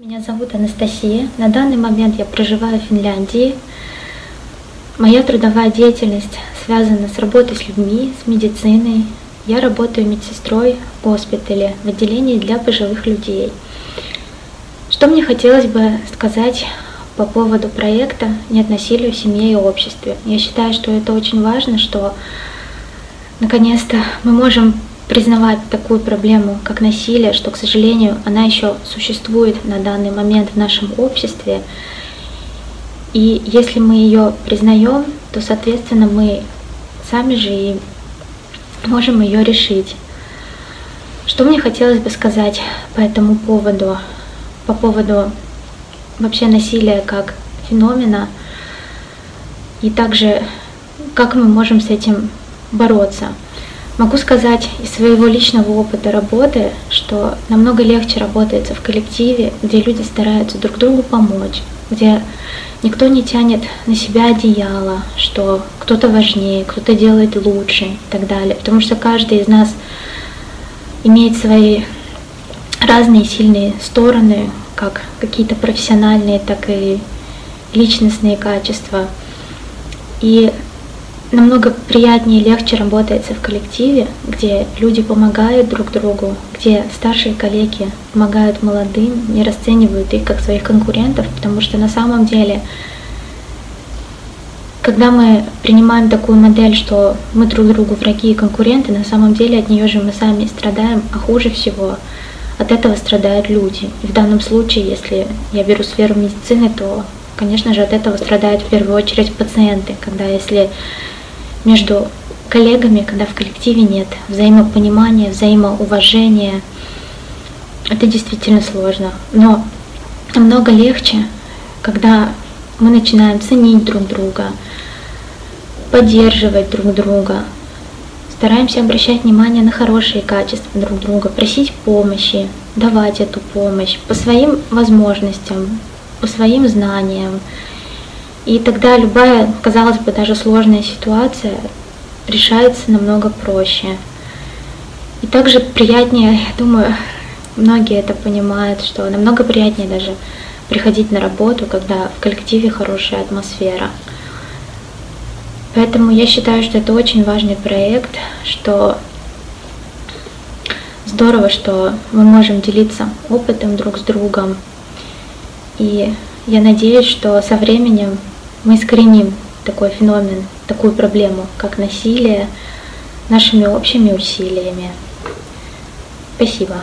Меня зовут Анастасия. На данный момент я проживаю в Финляндии. Моя трудовая деятельность связана с работой с людьми, с медициной. Я работаю медсестрой в госпитале, в отделении для пожилых людей. Что мне хотелось бы сказать по поводу проекта «Нет насилия в семье и обществе». Я считаю, что это очень важно, что наконец-то мы можем признавать такую проблему, как насилие, что, к сожалению, она еще существует на данный момент в нашем обществе. И если мы ее признаем, то, соответственно, мы сами же и можем ее решить. Что мне хотелось бы сказать по этому поводу, по поводу вообще насилия как феномена, и также как мы можем с этим бороться. Могу сказать из своего личного опыта работы, что намного легче работается в коллективе, где люди стараются друг другу помочь, где никто не тянет на себя одеяло, что кто-то важнее, кто-то делает лучше и так далее. Потому что каждый из нас имеет свои разные сильные стороны, как какие-то профессиональные, так и личностные качества. И намного приятнее и легче работается в коллективе, где люди помогают друг другу, где старшие коллеги помогают молодым, не расценивают их как своих конкурентов, потому что на самом деле, когда мы принимаем такую модель, что мы друг другу враги и конкуренты, на самом деле от нее же мы сами страдаем, а хуже всего от этого страдают люди. И в данном случае, если я беру сферу медицины, то, конечно же, от этого страдают в первую очередь пациенты, когда если между коллегами, когда в коллективе нет взаимопонимания, взаимоуважения. Это действительно сложно. Но намного легче, когда мы начинаем ценить друг друга, поддерживать друг друга, стараемся обращать внимание на хорошие качества друг друга, просить помощи, давать эту помощь по своим возможностям, по своим знаниям, и тогда любая, казалось бы, даже сложная ситуация решается намного проще. И также приятнее, я думаю, многие это понимают, что намного приятнее даже приходить на работу, когда в коллективе хорошая атмосфера. Поэтому я считаю, что это очень важный проект, что здорово, что мы можем делиться опытом друг с другом. И я надеюсь, что со временем мы искореним такой феномен, такую проблему, как насилие, нашими общими усилиями. Спасибо.